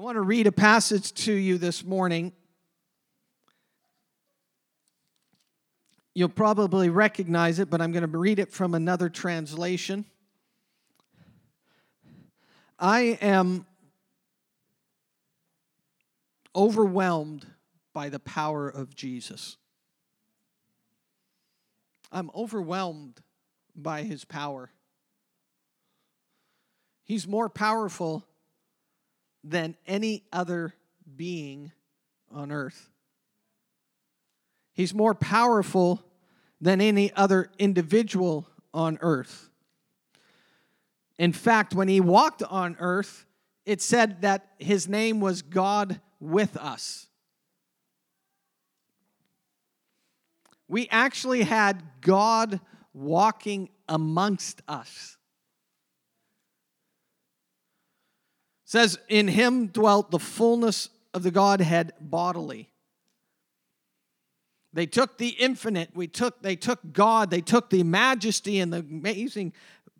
I want to read a passage to you this morning. You'll probably recognize it, but I'm going to read it from another translation. I am overwhelmed by the power of Jesus. I'm overwhelmed by his power. He's more powerful than any other being on earth. He's more powerful than any other individual on earth. In fact, when he walked on earth, it said that his name was God with us. We actually had God walking amongst us. Says in him dwelt the fullness of the Godhead bodily. They took the infinite, we took they took God, they took the majesty and the amazing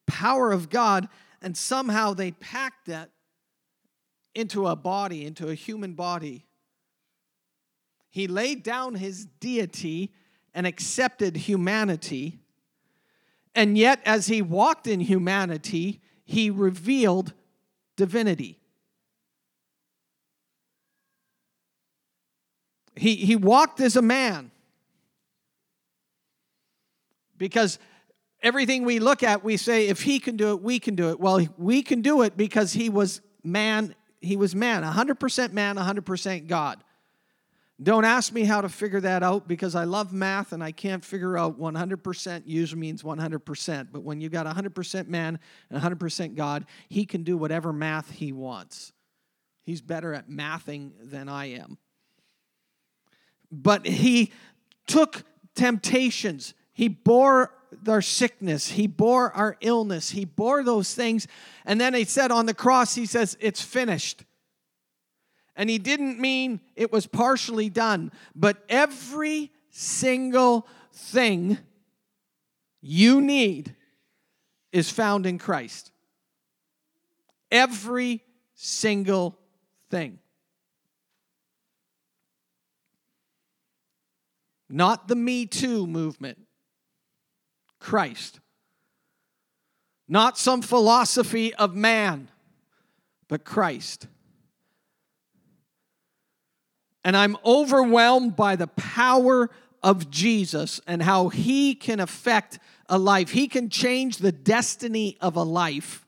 power of God and somehow they packed that into a body, into a human body. He laid down his deity and accepted humanity. And yet, as he walked in humanity, he revealed divinity. He, he walked as a man. Because everything we look at, we say, if he can do it, we can do it. Well, we can do it because he was man. He was man, 100% man, 100% God. Don't ask me how to figure that out because I love math and I can't figure out 100% usually means 100%. But when you got 100% man and 100% God, he can do whatever math he wants. He's better at mathing than I am. But he took temptations, he bore our sickness, he bore our illness, he bore those things. And then he said on the cross, he says, It's finished. And he didn't mean it was partially done, but every single thing you need is found in Christ. Every single thing. Not the Me Too movement, Christ. Not some philosophy of man, but Christ. And I'm overwhelmed by the power of Jesus and how he can affect a life. He can change the destiny of a life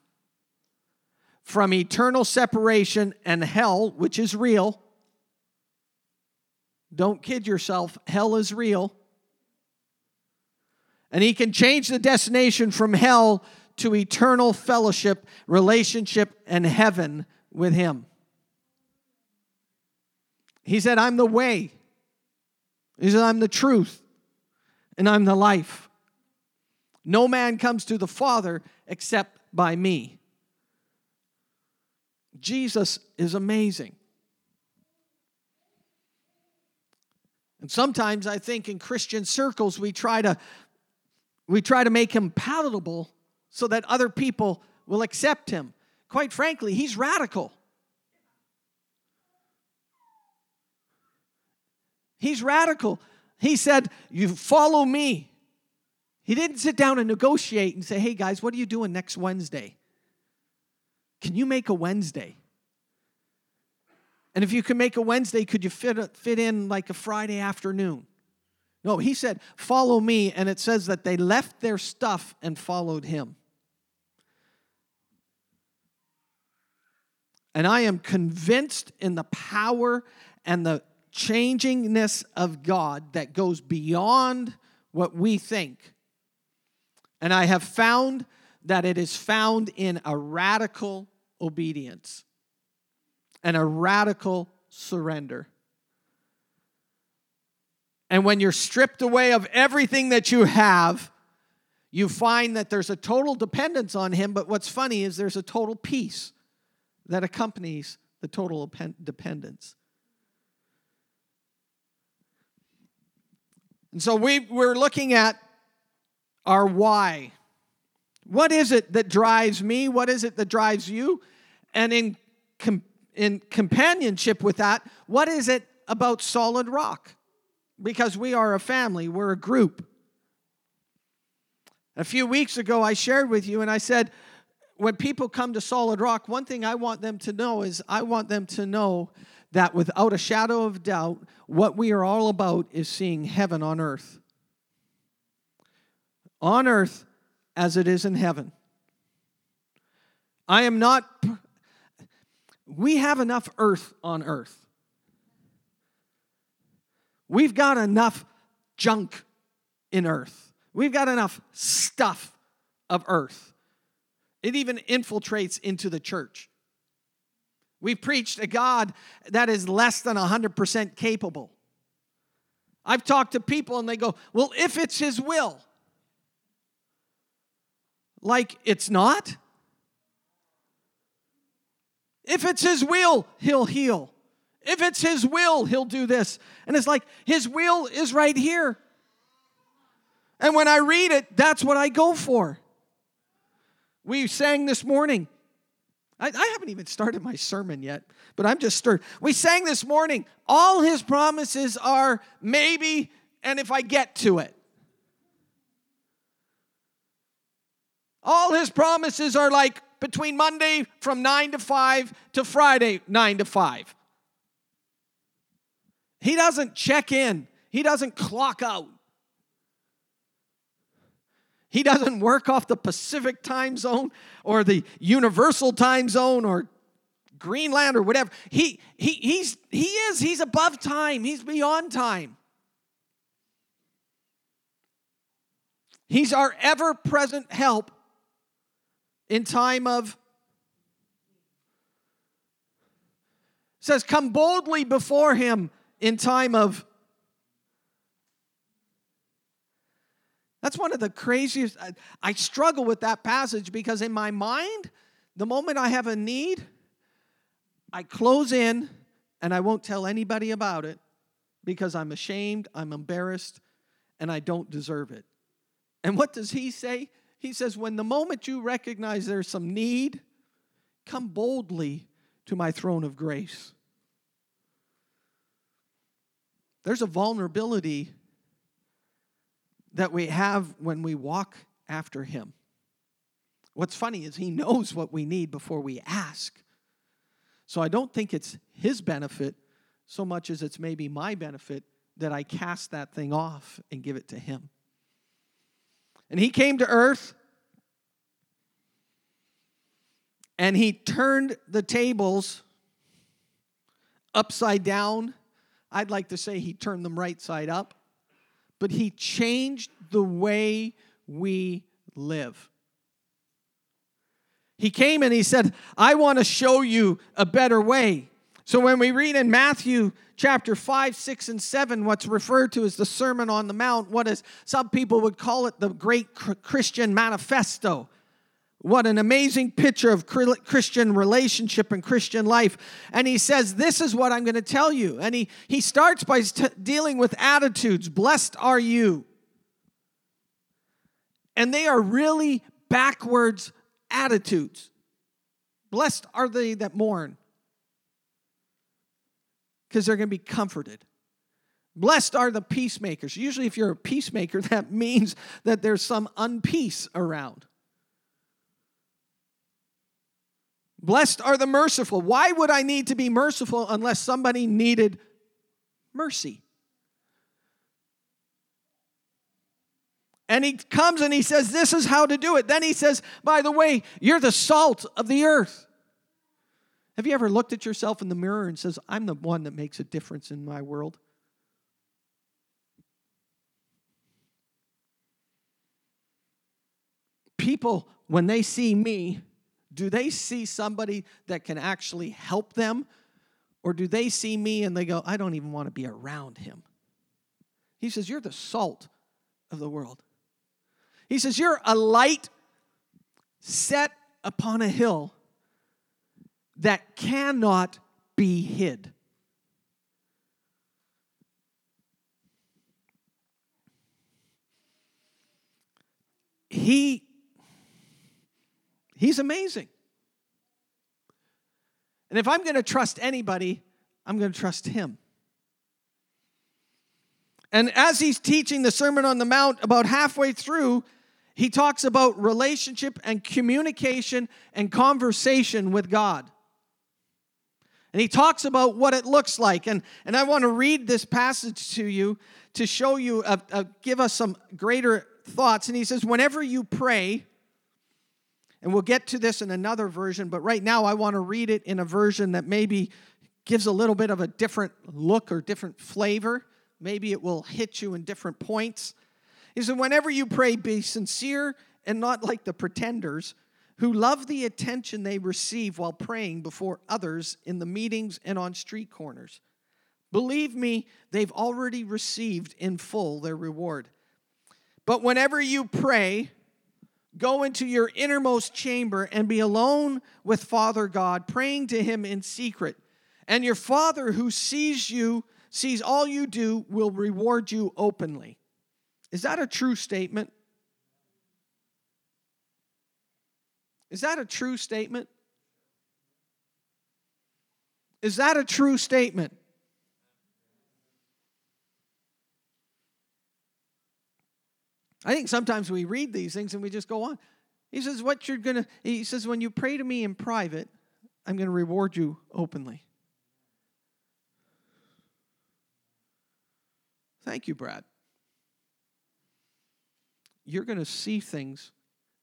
from eternal separation and hell, which is real. Don't kid yourself, hell is real. And he can change the destination from hell to eternal fellowship, relationship, and heaven with him. He said, I'm the way. He said, I'm the truth, and I'm the life. No man comes to the Father except by me. Jesus is amazing. And sometimes I think in Christian circles we try to we try to make him palatable so that other people will accept him. Quite frankly, he's radical. He's radical. He said, You follow me. He didn't sit down and negotiate and say, Hey guys, what are you doing next Wednesday? Can you make a Wednesday? And if you can make a Wednesday, could you fit, fit in like a Friday afternoon? No, he said, Follow me. And it says that they left their stuff and followed him. And I am convinced in the power and the changingness of God that goes beyond what we think. And I have found that it is found in a radical obedience and a radical surrender. And when you're stripped away of everything that you have, you find that there's a total dependence on Him. But what's funny is there's a total peace that accompanies the total dependence. And so we, we're looking at our why. What is it that drives me? What is it that drives you? And in, in companionship with that, what is it about solid rock? Because we are a family, we're a group. A few weeks ago, I shared with you and I said, when people come to solid rock, one thing I want them to know is I want them to know that without a shadow of doubt, what we are all about is seeing heaven on earth. On earth as it is in heaven. I am not, we have enough earth on earth. We've got enough junk in earth. We've got enough stuff of earth. It even infiltrates into the church. We've preached a God that is less than 100% capable. I've talked to people and they go, Well, if it's His will, like it's not. If it's His will, He'll heal. If it's His will, He'll do this. And it's like His will is right here. And when I read it, that's what I go for. We sang this morning. I, I, haven't even started my sermon yet, but I'm just stirred. We sang this morning. All his promises are maybe, and if I get to it. All his promises are like between Monday from 9 to 5 to Friday 9 to 5. He doesn't check in, he doesn't clock out. He doesn't work off the Pacific time zone or the universal time zone or Greenland or whatever. He, he, he's, he is, he's above time, he's beyond time. He's our ever present help in time of says come boldly before him in time of That's one of the craziest. I, I, struggle with that passage because in my mind, the moment I have a need, I close in and I won't tell anybody about it because I'm ashamed, I'm embarrassed, and I don't deserve it. And what does he say? He says, When the moment you recognize there's some need, come boldly to my throne of grace. There's a vulnerability that we have when we walk after Him. What's funny is He knows what we need before we ask. So I don't think it's His benefit so much as it's maybe my benefit that I cast that thing off and give it to Him. And He came to earth and He turned the tables upside down. I'd like to say He turned them right side up but he changed the way we live. He came and he said, I want to show you a better way. So when we read in Matthew chapter 5, 6, and 7, what's referred to as the Sermon on the Mount, what is some people would call it the great Christian manifesto. What an amazing picture of Christian relationship and Christian life. And he says, This is what I'm going to tell you. And he, he starts by t- dealing with attitudes. Blessed are you. And they are really backwards attitudes. Blessed are they that mourn, because they're going to be comforted. Blessed are the peacemakers. Usually, if you're a peacemaker, that means that there's some unpeace around. Blessed are the merciful. Why would I need to be merciful unless somebody needed mercy? And he comes and he says, This is how to do it. Then he says, By the way, you're the salt of the earth. Have you ever looked at yourself in the mirror and says, I'm the one that makes a difference in my world? People, when they see me, do they see somebody that can actually help them? Or do they see me and they go, I don't even want to be around him? He says, You're the salt of the world. He says, You're a light set upon a hill that cannot be hid. He He's amazing. And if I'm going to trust anybody, I'm going to trust him. And as he's teaching the Sermon on the Mount, about halfway through, he talks about relationship and communication and conversation with God. And he talks about what it looks like. And, and I want to read this passage to you to show you, uh, uh, give us some greater thoughts. And he says, Whenever you pray, and we'll get to this in another version, but right now I want to read it in a version that maybe gives a little bit of a different look or different flavor. Maybe it will hit you in different points. He said, Whenever you pray, be sincere and not like the pretenders who love the attention they receive while praying before others in the meetings and on street corners. Believe me, they've already received in full their reward. But whenever you pray, go into your innermost chamber and be alone with Father God, praying to Him in secret. And your Father who sees you, sees all you do, will reward you openly. Is that a true statement? Is that a true statement? Is that a true statement? I think sometimes we read these things and we just go on. He says, What you're gonna, he says, when you pray to me in private, I'm gonna reward you openly. Thank you, Brad. You're gonna see things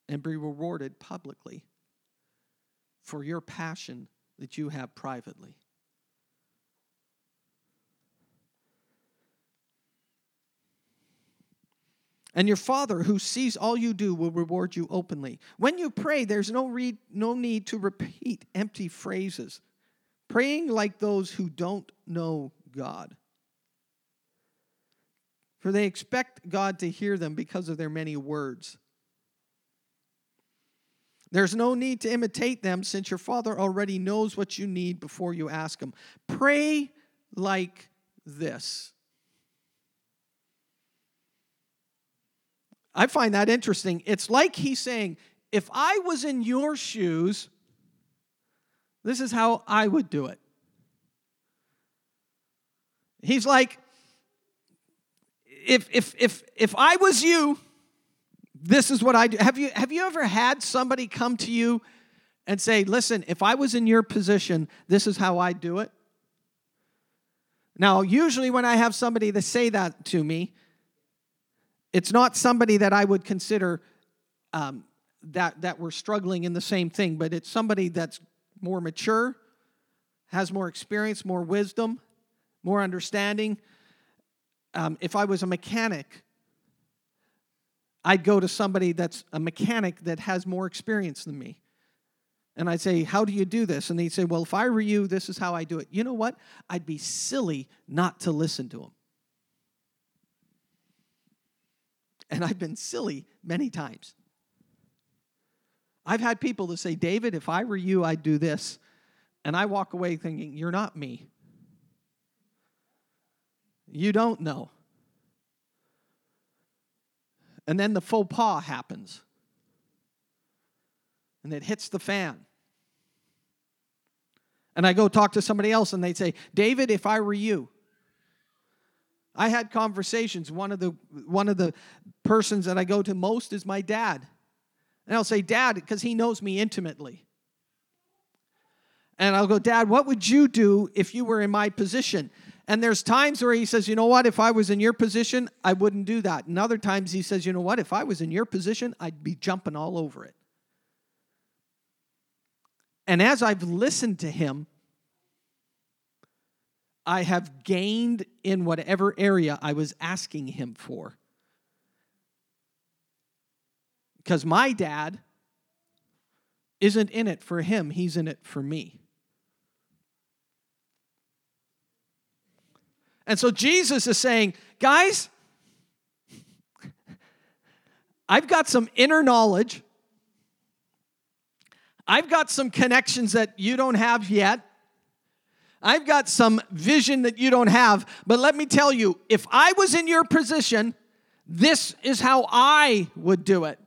and be rewarded publicly for your passion that you have privately. And your Father, who sees all you do, will reward you openly. When you pray, there's no, re- no need to repeat empty phrases, praying like those who don't know God. For they expect God to hear them because of their many words. There's no need to imitate them since your Father already knows what you need before you ask Him. Pray like this. I find that interesting. It's like He's saying, if I was in your shoes, this is how I would do it. He's like, if, if, if, if I was you, this is what I do. Have you, have you ever had somebody come to you and say, listen, if I was in your position, this is how I do it? Now, usually when I have somebody to say that to me, it's not somebody that I would consider um, that, that we're struggling in the same thing, but it's somebody that's more mature, has more experience, more wisdom, more understanding. Um, if I was a mechanic, I'd go to somebody that's a mechanic that has more experience than me. And I'd say, How do you do this? And they'd say, Well, if I were you, this is how I do it. You know what? I'd be silly not to listen to them. And I've been silly many times. I've had people that say, David, if I were you, I'd do this. And I walk away thinking, You're not me. You don't know. And then the faux pas happens. And it hits the fan. And I go talk to somebody else and they say, David, if I were you, I had conversations. One of the one of the persons that I go to most is my dad. And I'll say, Dad, because he knows me intimately. And I'll go, Dad, what would you do if you were in my position? And there's times where he says, you know what, if I was in your position, I wouldn't do that. And other times he says, you know what, if I was in your position, I'd be jumping all over it. And as I've listened to him, I have gained in whatever area I was asking him for. Because my dad isn't in it for him, he's in it for me. And so Jesus is saying, guys, I've got some inner knowledge. I've got some connections that you don't have yet. I've got some vision that you don't have. But let me tell you, if I was in your position, this is how I would do it.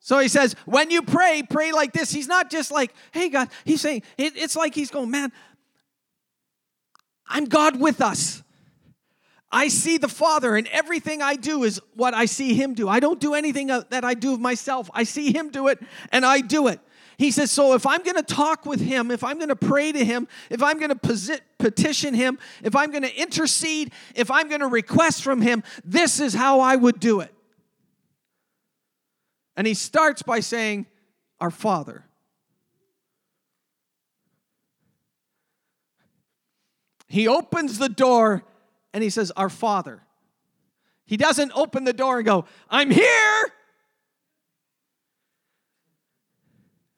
So he says, when you pray, pray like this. He's not just like, hey, God. He's saying, it, it's like he's going, man, I'm God with us. I see the Father, and everything I do is what I see Him do. I don't do anything that I do of myself. I see Him do it, and I do it. He says, So if I'm going to talk with Him, if I'm going to pray to Him, if I'm going to petition Him, if I'm going to intercede, if I'm going to request from Him, this is how I would do it. And He starts by saying, Our Father. He opens the door and he says, Our Father. He doesn't open the door and go, I'm here.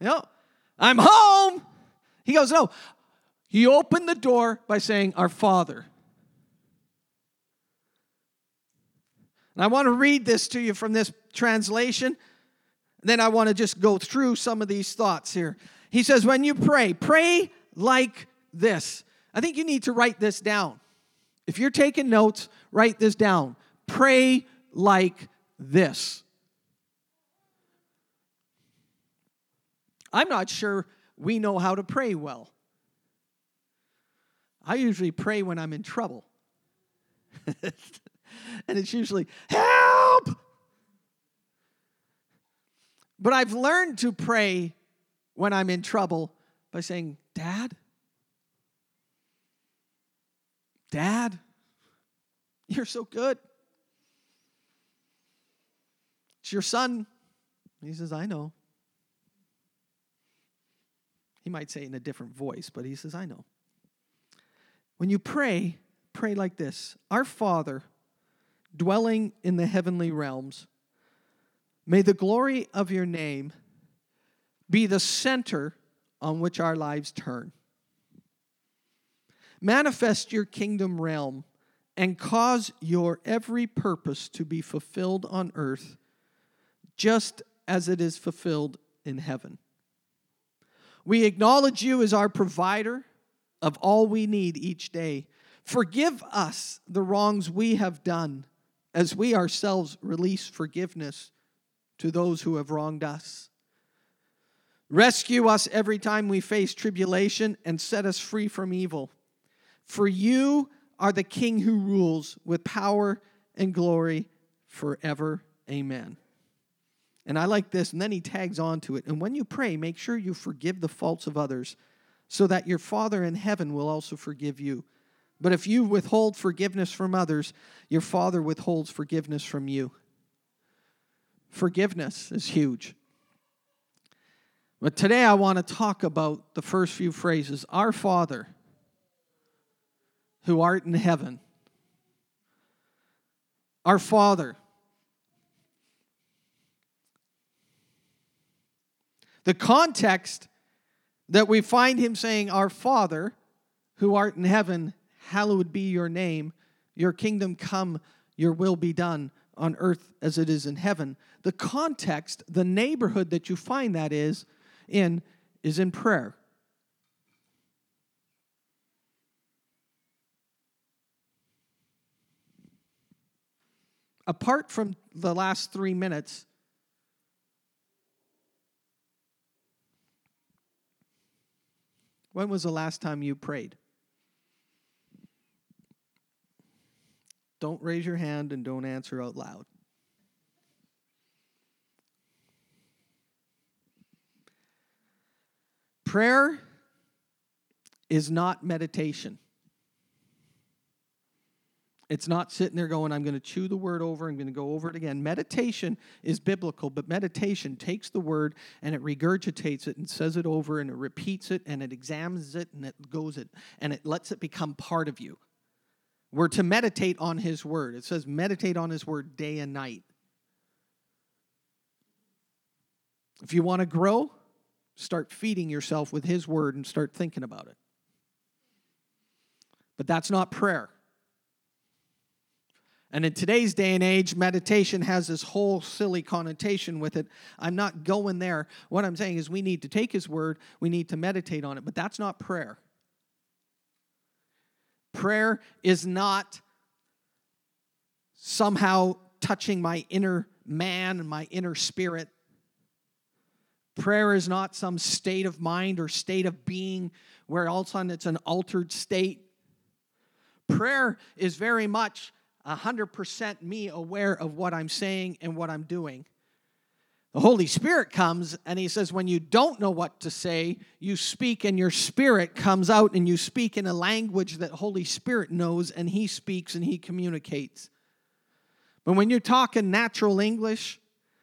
No, I'm home. He goes, No. He opened the door by saying, Our Father. And I want to read this to you from this translation. Then I want to just go through some of these thoughts here. He says, When you pray, pray like this. I think you need to write this down. If you're taking notes, write this down. Pray like this. I'm not sure we know how to pray well. I usually pray when I'm in trouble. and it's usually, help! But I've learned to pray when I'm in trouble by saying, Dad, Dad, you're so good. It's your son. He says, I know. He might say it in a different voice, but he says, I know. When you pray, pray like this Our Father, dwelling in the heavenly realms, may the glory of your name be the center on which our lives turn. Manifest your kingdom realm and cause your every purpose to be fulfilled on earth just as it is fulfilled in heaven. We acknowledge you as our provider of all we need each day. Forgive us the wrongs we have done as we ourselves release forgiveness to those who have wronged us. Rescue us every time we face tribulation and set us free from evil. For you are the King who rules with power and glory forever. Amen. And I like this. And then he tags on to it. And when you pray, make sure you forgive the faults of others, so that your Father in heaven will also forgive you. But if you withhold forgiveness from others, your Father withholds forgiveness from you. Forgiveness is huge. But today I want to talk about the first few phrases Our Father who art in heaven. Our Father. The context that we find him saying, Our Father, who art in heaven, hallowed be your name, your kingdom come, your will be done on earth as it is in heaven. The context, the neighborhood that you find that is in, is in prayer. Apart from the last three minutes, when was the last time you prayed? Don't raise your hand and don't answer out loud. Prayer is not meditation. It's not sitting there going, I'm going to chew the word over, I'm going to go over it again. Meditation is biblical, but meditation takes the word and it regurgitates it and says it over and it repeats it and it examines it and it goes it and it lets it become part of you. We're to meditate on his word. It says meditate on his word day and night. If you want to grow, start feeding yourself with his word and start thinking about it. But that's not prayer. And in today's day and age, meditation has this whole silly connotation with it. I'm not going there. What I'm saying is we need to take His word, we need to meditate on it, but that's not prayer. Prayer is not somehow touching my inner man and my inner spirit. Prayer is not some state of mind or state of being where all of a sudden it's an altered state. Prayer is very much 100% me aware of what I'm saying and what I'm doing. The Holy Spirit comes and He says, when you don't know what to say, you speak and your spirit comes out and you speak in a language that Holy Spirit knows and He speaks and He communicates. But when you're talking natural English,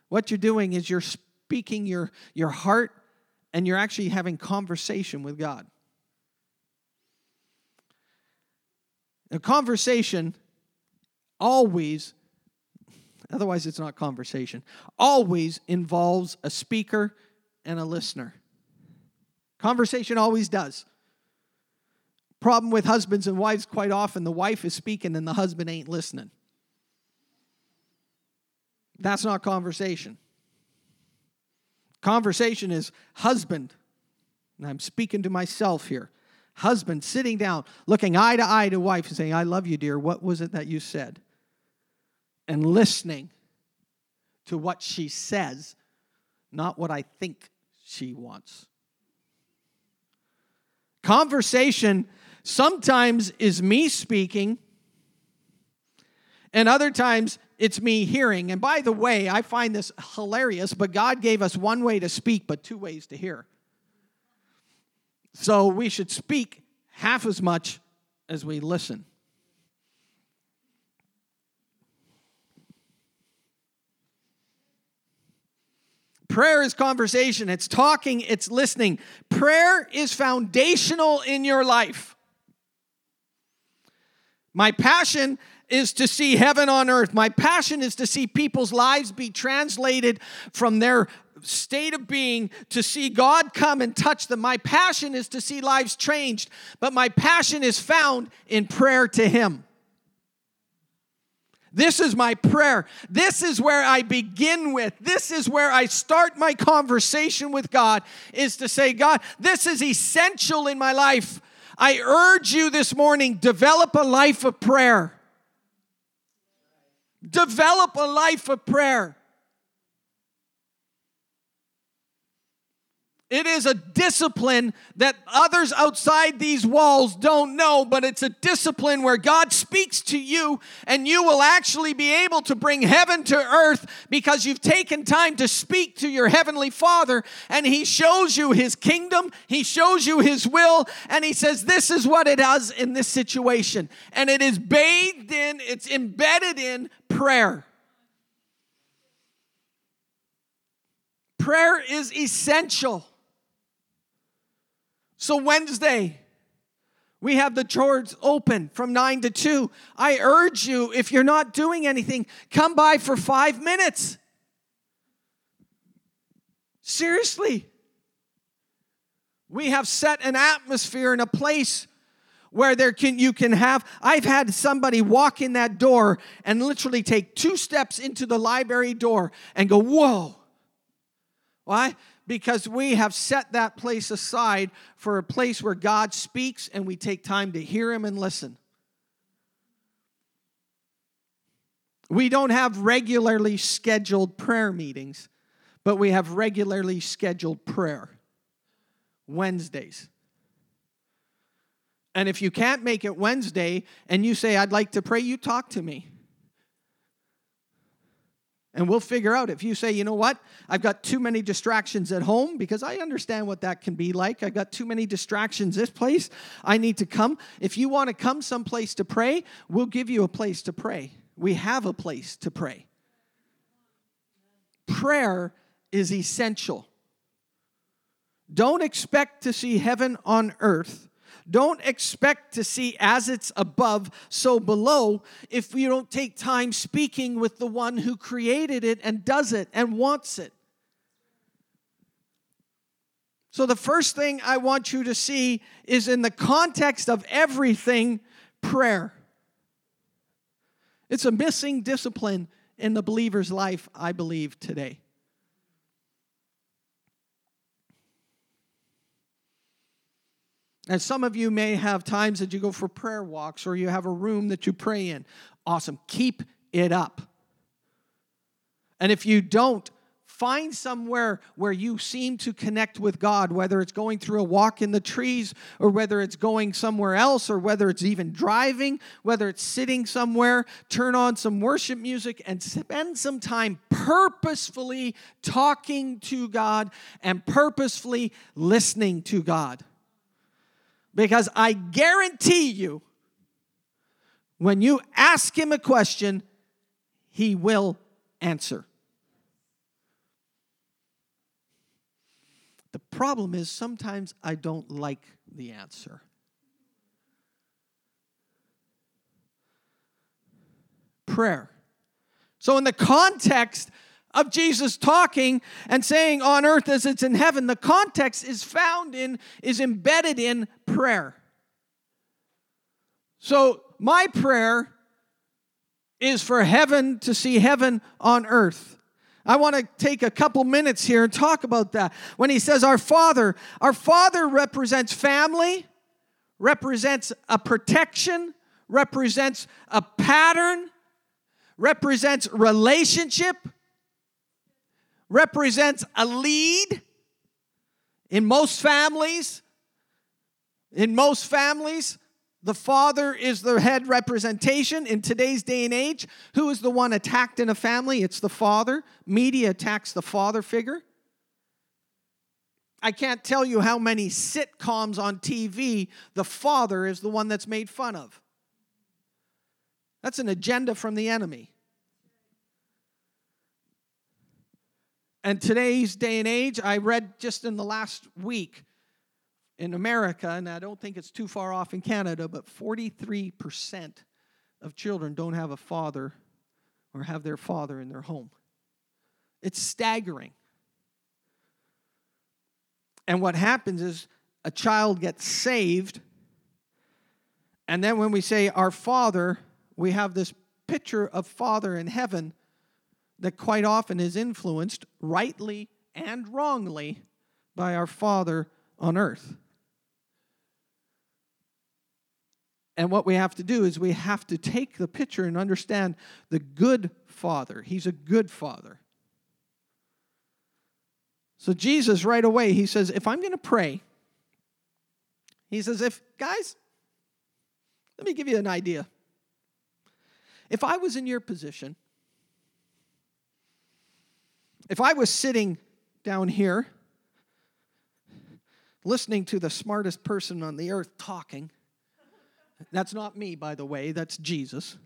what you're doing is you're speaking your, your heart and you're actually having conversation with God. A conversation always Otherwise, it's not conversation. Always involves a speaker and a listener. Conversation always does. Problem with husbands and wives quite often the wife is speaking and the husband ain't listening. That's not conversation. Conversation is husband, and I'm speaking to myself here. Husband sitting down, looking eye to eye to wife and saying, I love you, dear. What was it that you said? And listening to what she says, not what I think she wants. Conversation sometimes is me speaking, and other times it's me hearing. And by the way, I find this hilarious, but God gave us one way to speak, but two ways to hear. So we should speak half as much as we listen. Prayer is conversation, it's talking, it's listening. Prayer is foundational in your life. My passion is to see heaven on earth. My passion is to see people's lives be translated from their state of being to see God come and touch them. My passion is to see lives changed, but my passion is found in prayer to Him. This is my prayer. This is where I begin with. This is where I start my conversation with God is to say, God, this is essential in my life. I urge you this morning, develop a life of prayer. Develop a life of prayer. It is a discipline that others outside these walls don't know, but it's a discipline where God speaks to you and you will actually be able to bring heaven to earth because you've taken time to speak to your heavenly Father and He shows you His kingdom, He shows you His will, and He says, This is what it does in this situation. And it is bathed in, it's embedded in prayer. Prayer is essential. So, Wednesday, we have the chores open from 9 to 2. I urge you, if you're not doing anything, come by for five minutes. Seriously. We have set an atmosphere in a place where there can you can have I've had somebody walk in that door and literally take two steps into the library door and go, "Whoa." Why? Because we have set that place aside for a place where God speaks and we take time to hear Him and listen. We don't have regularly scheduled prayer meetings, but we have regularly scheduled prayer Wednesdays. And if you can't make it Wednesday and you say, I'd like to pray, you talk to me. And we'll figure out if you say, you know what, I've got too many distractions at home, because I understand what that can be like. I've got too many distractions this place. I need to come. If you want to come someplace to pray, we'll give you a place to pray. We have a place to pray. Prayer is essential. Don't expect to see heaven on earth don't expect to see as it's above, so below, if you don't take time speaking with the one who created it and does it and wants it. So, the first thing I want you to see is in the context of everything, prayer. It's a missing discipline in the believer's life, I believe, today. And some of you may have times that you go for prayer walks or you have a room that you pray in. Awesome. Keep it up. And if you don't, Find somewhere where you seem to connect with God, whether it's going through a walk in the trees, or whether it's going somewhere else, or whether it's even driving, whether it's sitting somewhere. Turn on some worship music and spend some time purposefully talking to God and purposefully listening to God. Because I guarantee you, when you ask Him a question, He will answer. The problem is sometimes I don't like the answer. Prayer. So, in the context of Jesus talking and saying on earth as it's in heaven, the context is found in, is embedded in prayer. So, my prayer is for heaven to see heaven on earth. I want to take a couple minutes here and talk about that. When he says our Father, our Father represents family, represents a protection, represents a pattern, represents relationship, represents a lead. In most families, in most families, the father is the head representation in today's day and age. Who is the one attacked in a family? It's the father. Media attacks the father figure. I can't tell you how many sitcoms on TV the father is the one that's made fun of. That's an agenda from the enemy. And today's day and age, I read just in the last week in America, and I don't think it's too far off in Canada, but 43% of children don't have a father or have their father in their home. It's staggering. And what happens is a child gets saved, and then when we say our Father, we have this picture of Father in heaven that quite often is influenced, rightly and wrongly, by our Father on earth. And what we have to do is we have to take the picture and understand the good father. He's a good father. So, Jesus, right away, he says, if I'm going to pray, he says, if, guys, let me give you an idea. If I was in your position, if I was sitting down here, listening to the smartest person on the earth talking, that's not me, by the way, that's Jesus.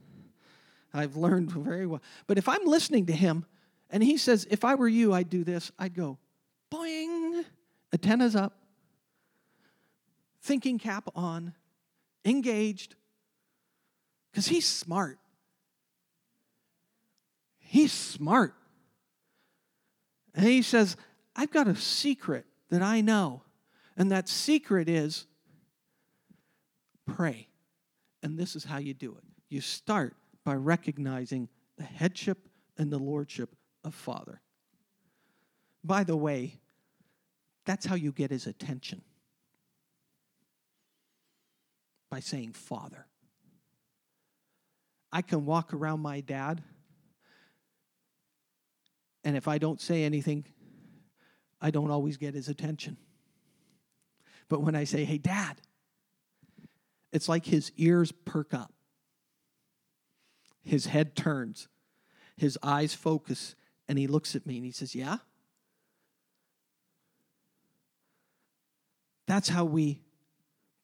I've learned very well. But if I'm listening to him and he says, if I were you, I'd do this, I'd go, boing, antennas up, thinking cap on, engaged, because he's smart. He's smart. And he says, I've got a secret that I know. And that secret is pray. And this is how you do it you start by recognizing the headship and the lordship of Father. By the way, that's how you get his attention by saying Father. I can walk around my dad, and if I don't say anything, I don't always get his attention. But when I say, Hey, dad, it's like his ears perk up, his head turns, his eyes focus, and he looks at me and he says, Yeah? That's how we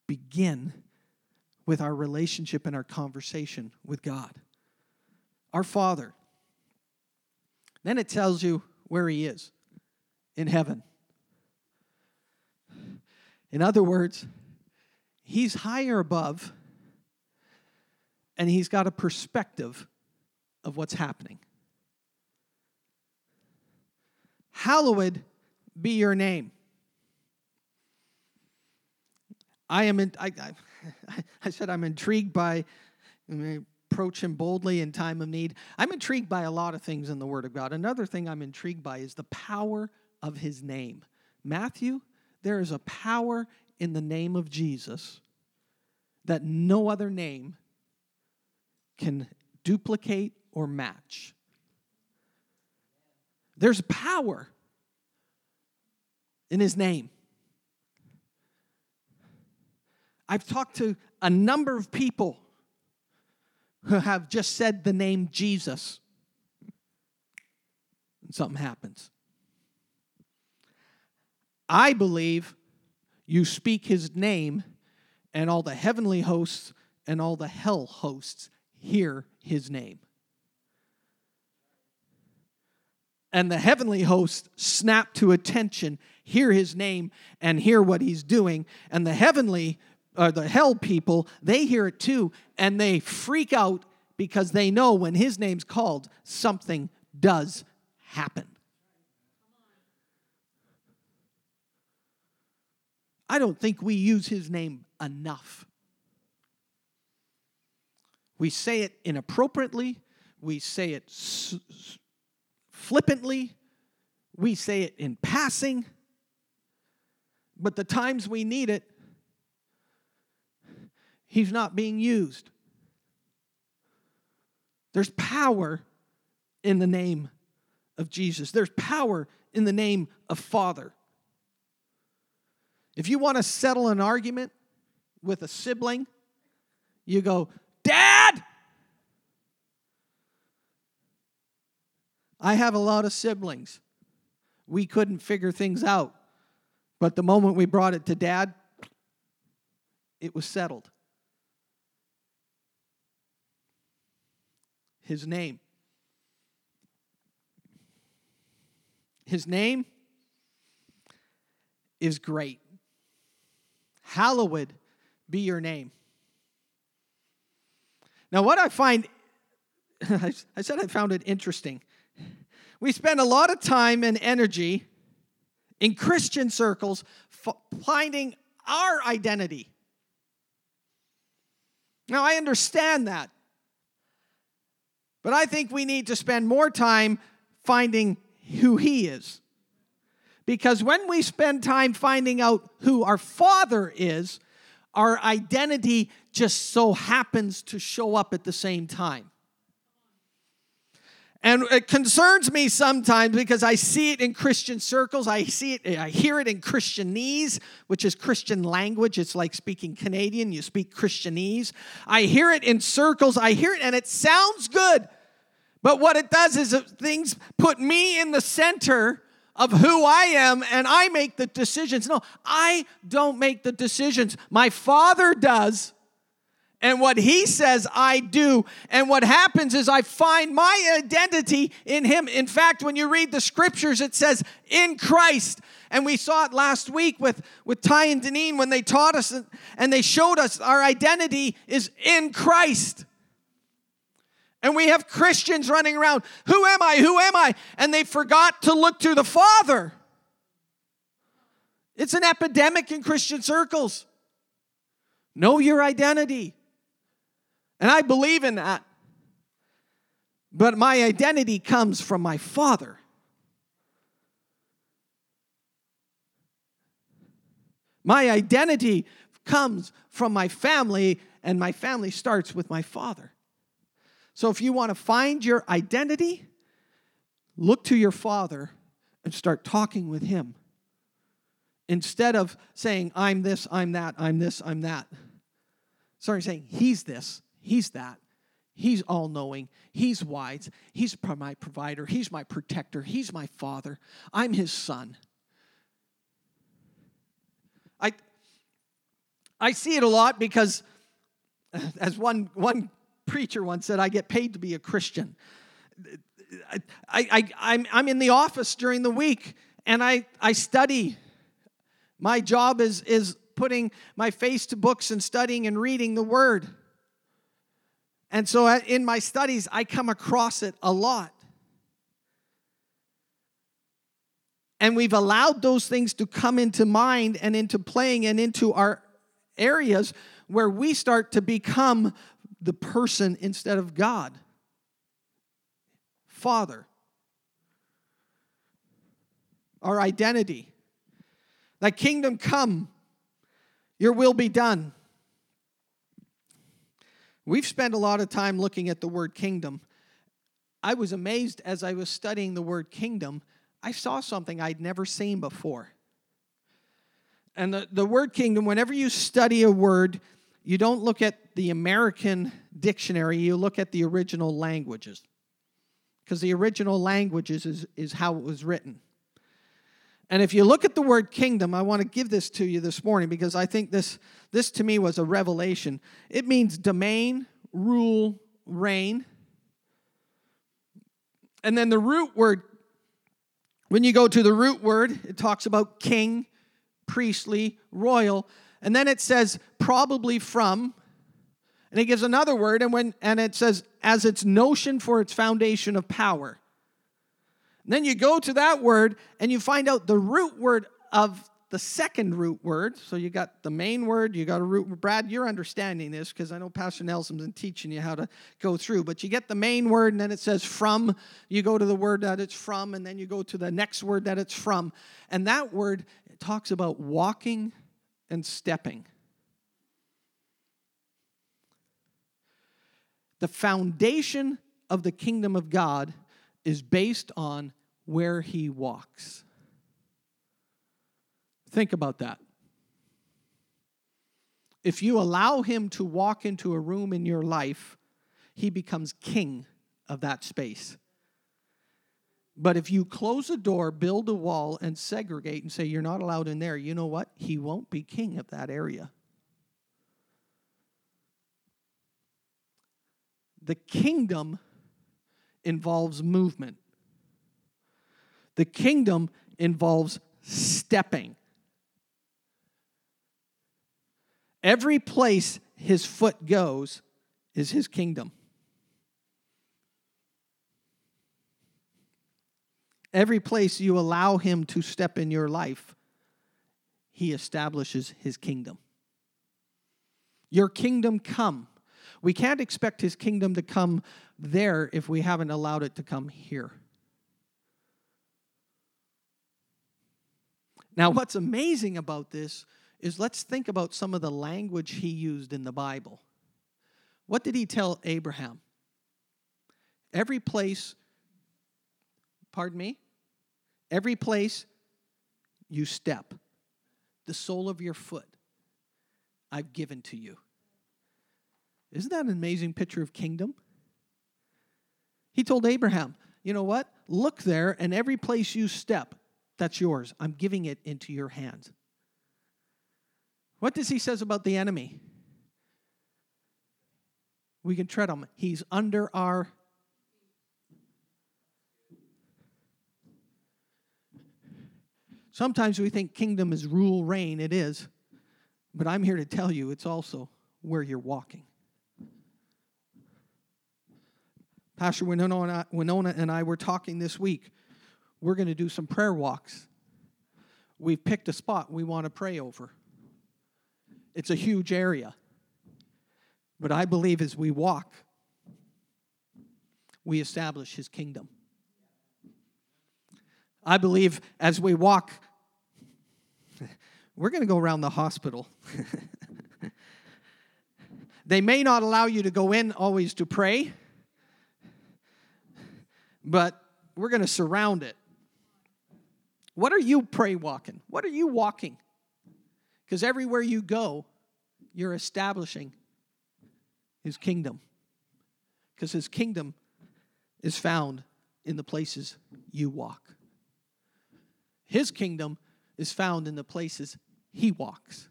begin with our relationship and our conversation with God. Our Father. Then it tells you where He is in heaven. In other words, he's higher above and he's got a perspective of what's happening. Hallowed be your name. I am in, I, I, I said I'm intrigued by approach him boldly in time of need. I'm intrigued by a lot of things in the Word of God. Another thing I'm intrigued by is the power of his name. Matthew, there is a power in the name of Jesus that no other name can duplicate or match. There's power in his name. I've talked to a number of people who have just said the name Jesus, and something happens. I believe you speak his name, and all the heavenly hosts and all the hell hosts hear his name. And the heavenly hosts snap to attention, hear his name, and hear what he's doing. And the heavenly, or uh, the hell people, they hear it too, and they freak out because they know when his name's called, something does happen. I don't think we use his name enough. We say it inappropriately, we say it flippantly, we say it in passing, but the times we need it, he's not being used. There's power in the name of Jesus. There's power in the name of Father. If you want to settle an argument with a sibling, you go, Dad! I have a lot of siblings. We couldn't figure things out. But the moment we brought it to dad, it was settled. His name. His name is great. Hallowed be your name. Now, what I find, I said I found it interesting. We spend a lot of time and energy in Christian circles finding our identity. Now, I understand that. But I think we need to spend more time finding who He is. Because when we spend time finding out who our Father is, our identity just so happens to show up at the same time. And it concerns me sometimes because I see it in Christian circles. I see it, I hear it in Christianese, which is Christian language. It's like speaking Canadian, you speak Christianese. I hear it in circles, I hear it, and it sounds good. But what it does is things put me in the center of who I am and I make the decisions. No, I don't make the decisions. My Father does. And what he says, I do. And what happens is I find my identity in him. In fact, when you read the scriptures, it says, in Christ. And we saw it last week with, with Ty and Deneen when they taught us and they showed us our identity is in Christ. And we have Christians running around, who am I? Who am I? And they forgot to look to the Father. It's an epidemic in Christian circles. Know your identity. And I believe in that. But my identity comes from my Father. My identity comes from my family, and my family starts with my Father. So if you want to find your identity, look to your father and start talking with him. Instead of saying, I'm this, I'm that, I'm this, I'm that. Start saying, He's this, He's that. He's all knowing. He's wise. He's my provider. He's my protector. He's my father. I'm his son. I, I see it a lot because, as one, one preacher once said, I get paid to be a Christian. I, I, I'm, I'm in the office during the week and I, I study. My job is, is putting my face to books and studying and reading the Word. And so in my studies, I come across it a lot. And we've allowed those things to come into mind and into playing and into our areas where we start to become the person instead of God. Father. Our identity. Thy kingdom come, your will be done. We've spent a lot of time looking at the word kingdom. I was amazed as I was studying the word kingdom I saw something I'd never seen before. And the, the word kingdom, whenever you study a word, you don't look at the American dictionary, you look at the original languages. Because the original languages is, is how it was written. And if you look at the word kingdom, I want to give this to you this morning because I think this, this to me was a revelation. It means domain, rule, reign. And then the root word, when you go to the root word, it talks about king, priestly, royal. And then it says probably from, and it gives another word, and when and it says as its notion for its foundation of power. And then you go to that word and you find out the root word of the second root word. So you got the main word, you got a root. Brad, you're understanding this because I know Pastor Nelson's been teaching you how to go through. But you get the main word, and then it says from. You go to the word that it's from, and then you go to the next word that it's from. And that word talks about walking and stepping. The foundation of the kingdom of God is based on where he walks. Think about that. If you allow him to walk into a room in your life, he becomes king of that space. But if you close a door, build a wall, and segregate and say you're not allowed in there, you know what? He won't be king of that area. The kingdom involves movement, the kingdom involves stepping. Every place his foot goes is his kingdom. Every place you allow him to step in your life, he establishes his kingdom. Your kingdom come. We can't expect his kingdom to come there if we haven't allowed it to come here. Now, what's amazing about this is let's think about some of the language he used in the Bible. What did he tell Abraham? Every place, pardon me, every place you step, the sole of your foot, I've given to you. Isn't that an amazing picture of kingdom? He told Abraham, you know what? Look there, and every place you step, that's yours. I'm giving it into your hands. What does he says about the enemy? We can tread him. He's under our Sometimes we think kingdom is rule reign. It is. But I'm here to tell you it's also where you're walking. Pastor Winona, and I were talking this week. We're going to do some prayer walks. We've picked a spot we want to pray over. It's a huge area. But I believe as we walk, we establish his kingdom. I believe as we walk, we're going to go around the hospital. they may not allow you to go in always to pray, but we're going to surround it. What are you pray walking? What are you walking? Because everywhere you go, you're establishing his kingdom. Because his kingdom is found in the places you walk. His kingdom is found in the places he walks.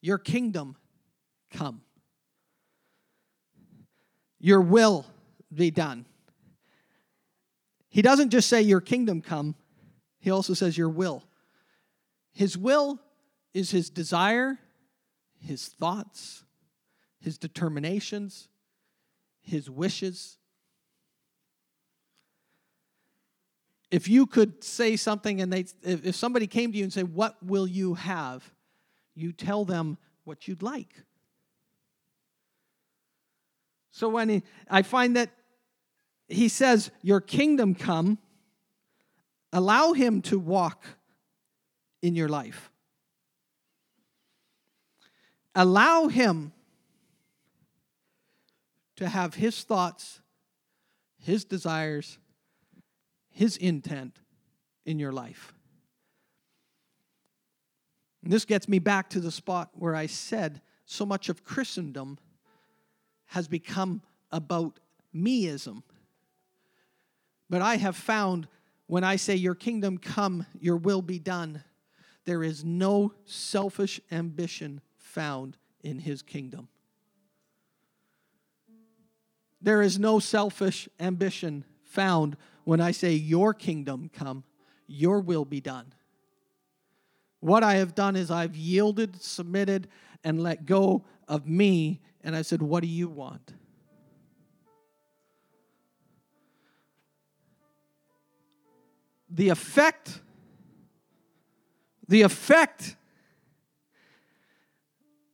Your kingdom come. Your will be done. He doesn't just say, Your kingdom come, he also says, Your will. His will is his desire, his thoughts, his determinations, his wishes. If you could say something and they if somebody came to you and say, "What will you have?" you tell them what you'd like. So when he, I find that he says, Your kingdom come, allow him to walk in your life. Allow him to have his thoughts, his desires, His intent in your life. And this gets me back to the spot where I said so much of Christendom has become about meism. But I have found when I say, Your kingdom come, your will be done, there is no selfish ambition found in his kingdom. There is no selfish ambition found when I say, Your kingdom come, your will be done. What I have done is I've yielded, submitted, and let go of me, and I said, What do you want? The effect, the effect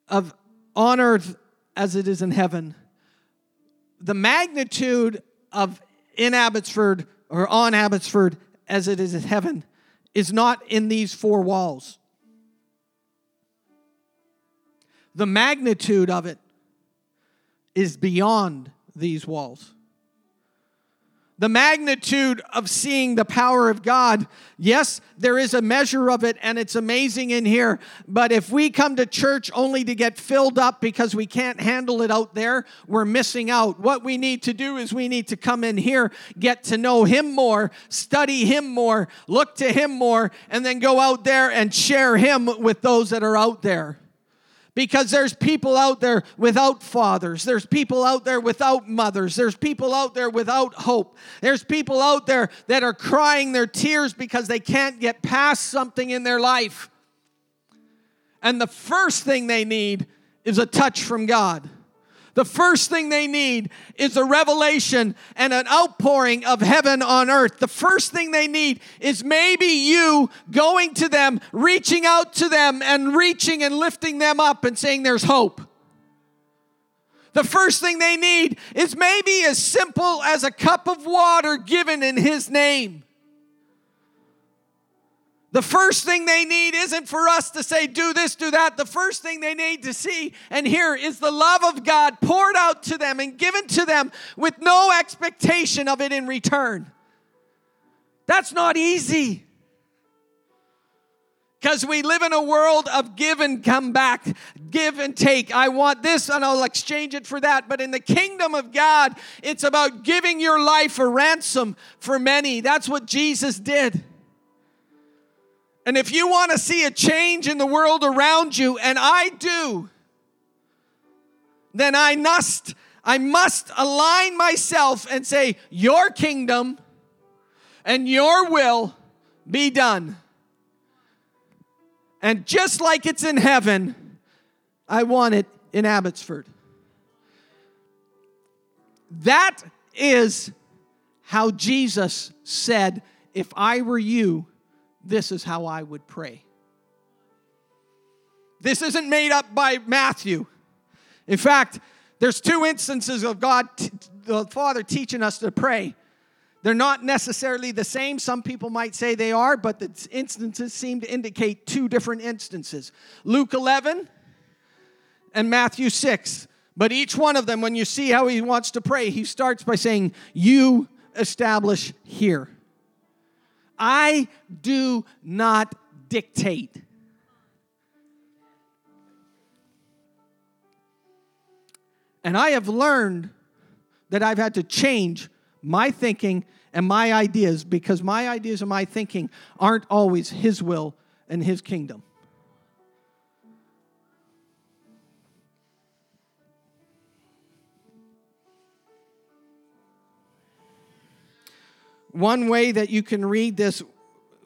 of on earth as it is in heaven, the magnitude of in Abbotsford or on Abbotsford as it is in heaven is not in these four walls. The magnitude of it is beyond these walls. The magnitude of seeing the power of God, yes, there is a measure of it and it's amazing in here. But if we come to church only to get filled up because we can't handle it out there, we're missing out. What we need to do is we need to come in here, get to know Him more, study Him more, look to Him more, and then go out there and share Him with those that are out there because there's people out there without fathers. There's people out there without mothers. There's people out there without hope. There's people out there that are crying their tears because they can't get past something in their life. And the first thing they need is a touch from God the first thing they need is a revelation and an outpouring of heaven on earth. The first thing they need is maybe you going to them, reaching out to them, and reaching and lifting them up and saying, There's hope. The first thing they need is maybe as simple as a cup of water given in His name. The first thing they need isn't for us to say, do this, do that. The first thing they need to see and hear is the love of God poured out to them and given to them with no expectation of it in return. That's not easy. Because we live in a world of give and come back, give and take. I want this and I'll exchange it for that. But in the kingdom of God, it's about giving your life a ransom for many. That's what Jesus did. And if you want to see a change in the world around you, and I do, then I must I must align myself and say, Your kingdom and your will be done. And just like it's in heaven, I want it in Abbotsford. That is how Jesus said, If I were you, this is how I would pray. This isn't made up by Matthew. In fact, there's two instances of God, the Father, teaching us to pray. They're not necessarily the same. Some people might say they are, but the instances seem to indicate two different instances Luke 11 and Matthew 6. But each one of them, when you see how he wants to pray, he starts by saying, You establish here. I do not dictate. And I have learned that I've had to change my thinking and my ideas because my ideas and my thinking aren't always His will and His kingdom. One way that you can read this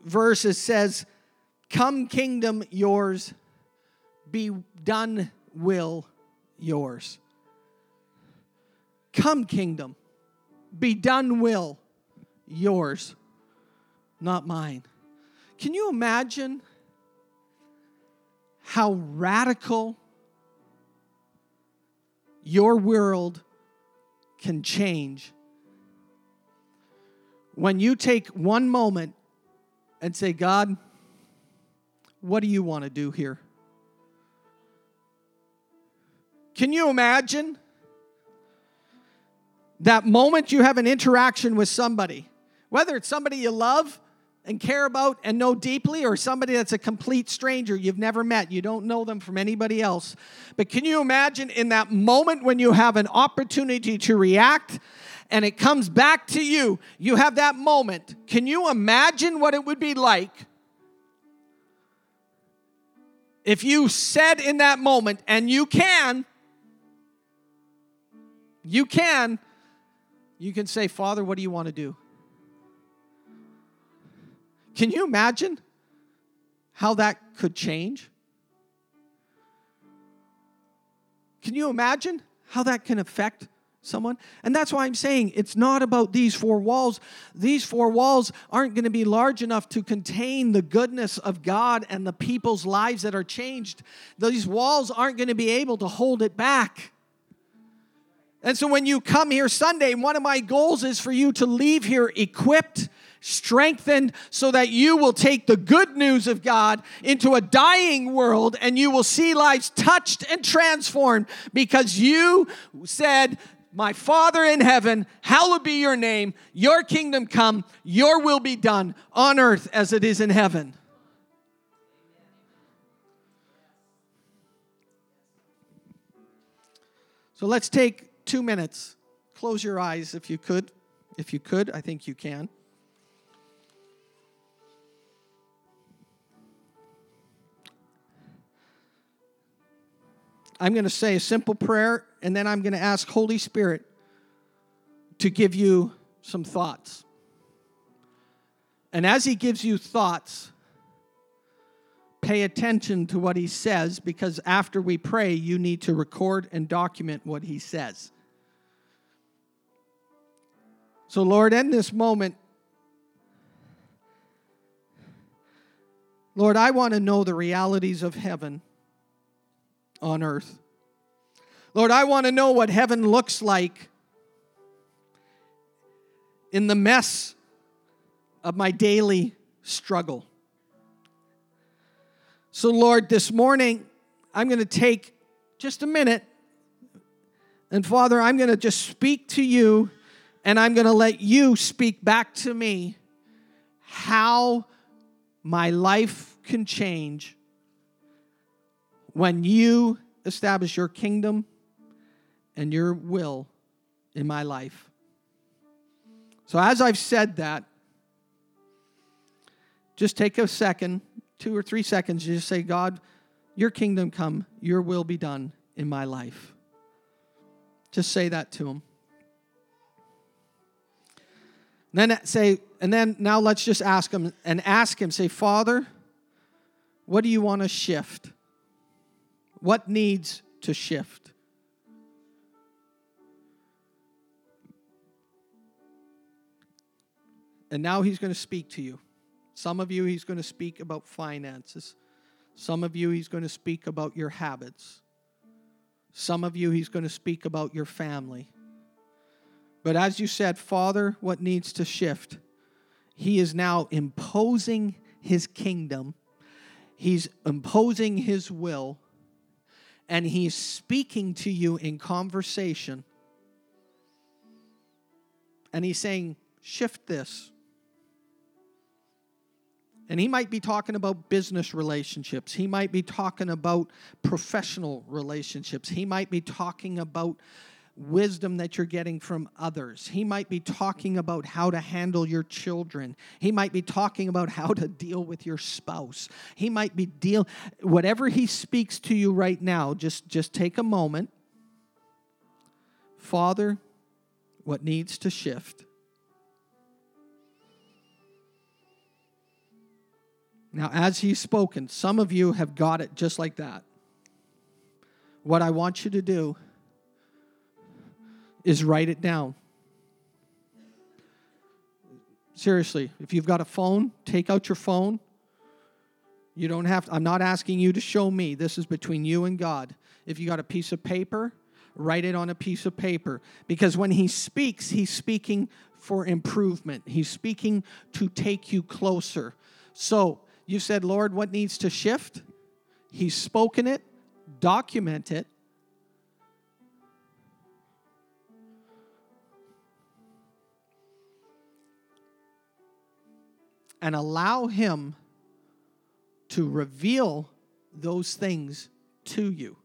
verse is says, Come, kingdom yours, be done will yours. Come, kingdom, be done will yours, not mine. Can you imagine how radical your world can change when you take one moment and say, God, what do you want to do here? Can you imagine that moment you have an interaction with somebody, Whether it's somebody you love and care about and know deeply, or somebody that's a complete stranger you've never met, you don't know them from anybody else. But can you imagine in that moment when you have an opportunity to react and it comes back to you, you have that moment. Can you imagine what it would be like if you said in that moment, and you can, you can, you can say, Father, what do you want to do? Can you imagine how that could change? Can you imagine how that can affect someone? And that's why I'm saying it's not about these four walls. These four walls aren't going to be large enough to contain the goodness of God and the people's lives that are changed. These walls aren't going to be able to hold it back. And so when you come here Sunday, one of my goals is for you to leave here equipped strengthened so that you will take the good news of God into a dying world and you will see lives touched and transformed because you said, my Father in heaven, hallowed be your name, your kingdom come, your will be done on earth as it is in heaven. So let's take two minutes. Close your eyes if you could. If you could, I think you can. I'm going to say a simple prayer, and then I'm going to ask Holy Spirit to give you some thoughts. And as He gives you thoughts, pay attention to what He says because after we pray, you need to record and document what He says. So, Lord, in this moment, Lord, I want to know the realities of heaven on earth. Lord, I want to know what heaven looks like in the mess of my daily struggle. So, Lord, this morning, I'm going to take just a minute. And Father, I'm going to just speak to you and I'm going to let you speak back to me how my life can change when you establish your kingdom and your will in my life. So, as I've said that, just take a second, two or three seconds, just say, God, your kingdom come, your will be done in my life. Just say that to him. Then say, and then now let's just ask him and ask him, say, Father, what do you want to shift? What needs to shift? And now he's going to speak to you. Some of you, he's going to speak about finances. Some of you, he's going to speak about your habits. Some of you, he's going to speak about your family. But as you said, Father, what needs to shift? He is now imposing his kingdom, he's imposing his will and he's speaking to you in conversation. And he's saying, shift this. And he might be talking about business relationships. He might be talking about professional relationships. He might be talking about wisdom that you're getting from others. He might be talking about how to handle your children. He might be talking about how to deal with your spouse. He might be deal whatever he speaks to you right now, just just take a moment. Father, what needs to shift? Now, as he's spoken, some of you have got it just like that. What I want you to do is write it down. Seriously, if you've got a phone, take out your phone. You don't have to, I'm not asking you to show me. This is between you and God. If you got a piece of paper, write it on a piece of paper because when he speaks, he's speaking for improvement. He's speaking to take you closer. So, you said, Lord, what needs to shift? He's spoken it, document it, and allow Him to reveal those things to you.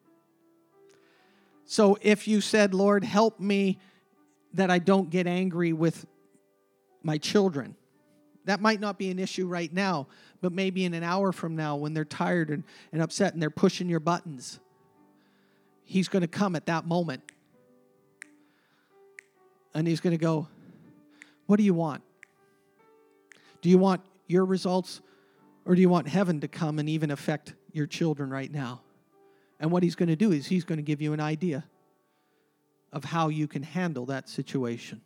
So if you said, Lord, help me that I don't get angry with my children, that might not be an issue right now, but maybe in an hour from now when they're tired and, and upset and they're pushing your buttons, He's going to come at that moment. And He's going to go, What do you want? Do you want your results or do you want heaven to come and even affect your children right now? And what He's going to do is He's going to give you an idea of how you can handle that situation.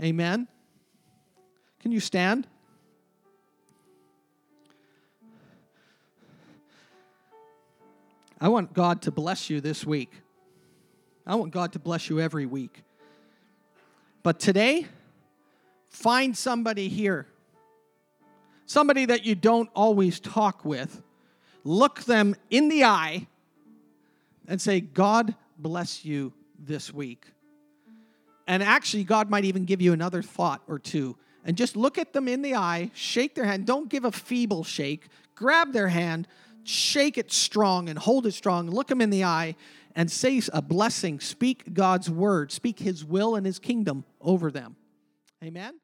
Amen. Can you stand? I want God to bless you this week. I want God to bless you every week. But today, find somebody here, somebody that you don't always talk with, look them in the eye, and say, God bless you this week. And actually, God might even give you another thought or two. And just look at them in the eye, shake their hand. Don't give a feeble shake. Grab their hand, shake it strong, and hold it strong. Look them in the eye and say a blessing. Speak God's word, speak His will and His kingdom over them. Amen.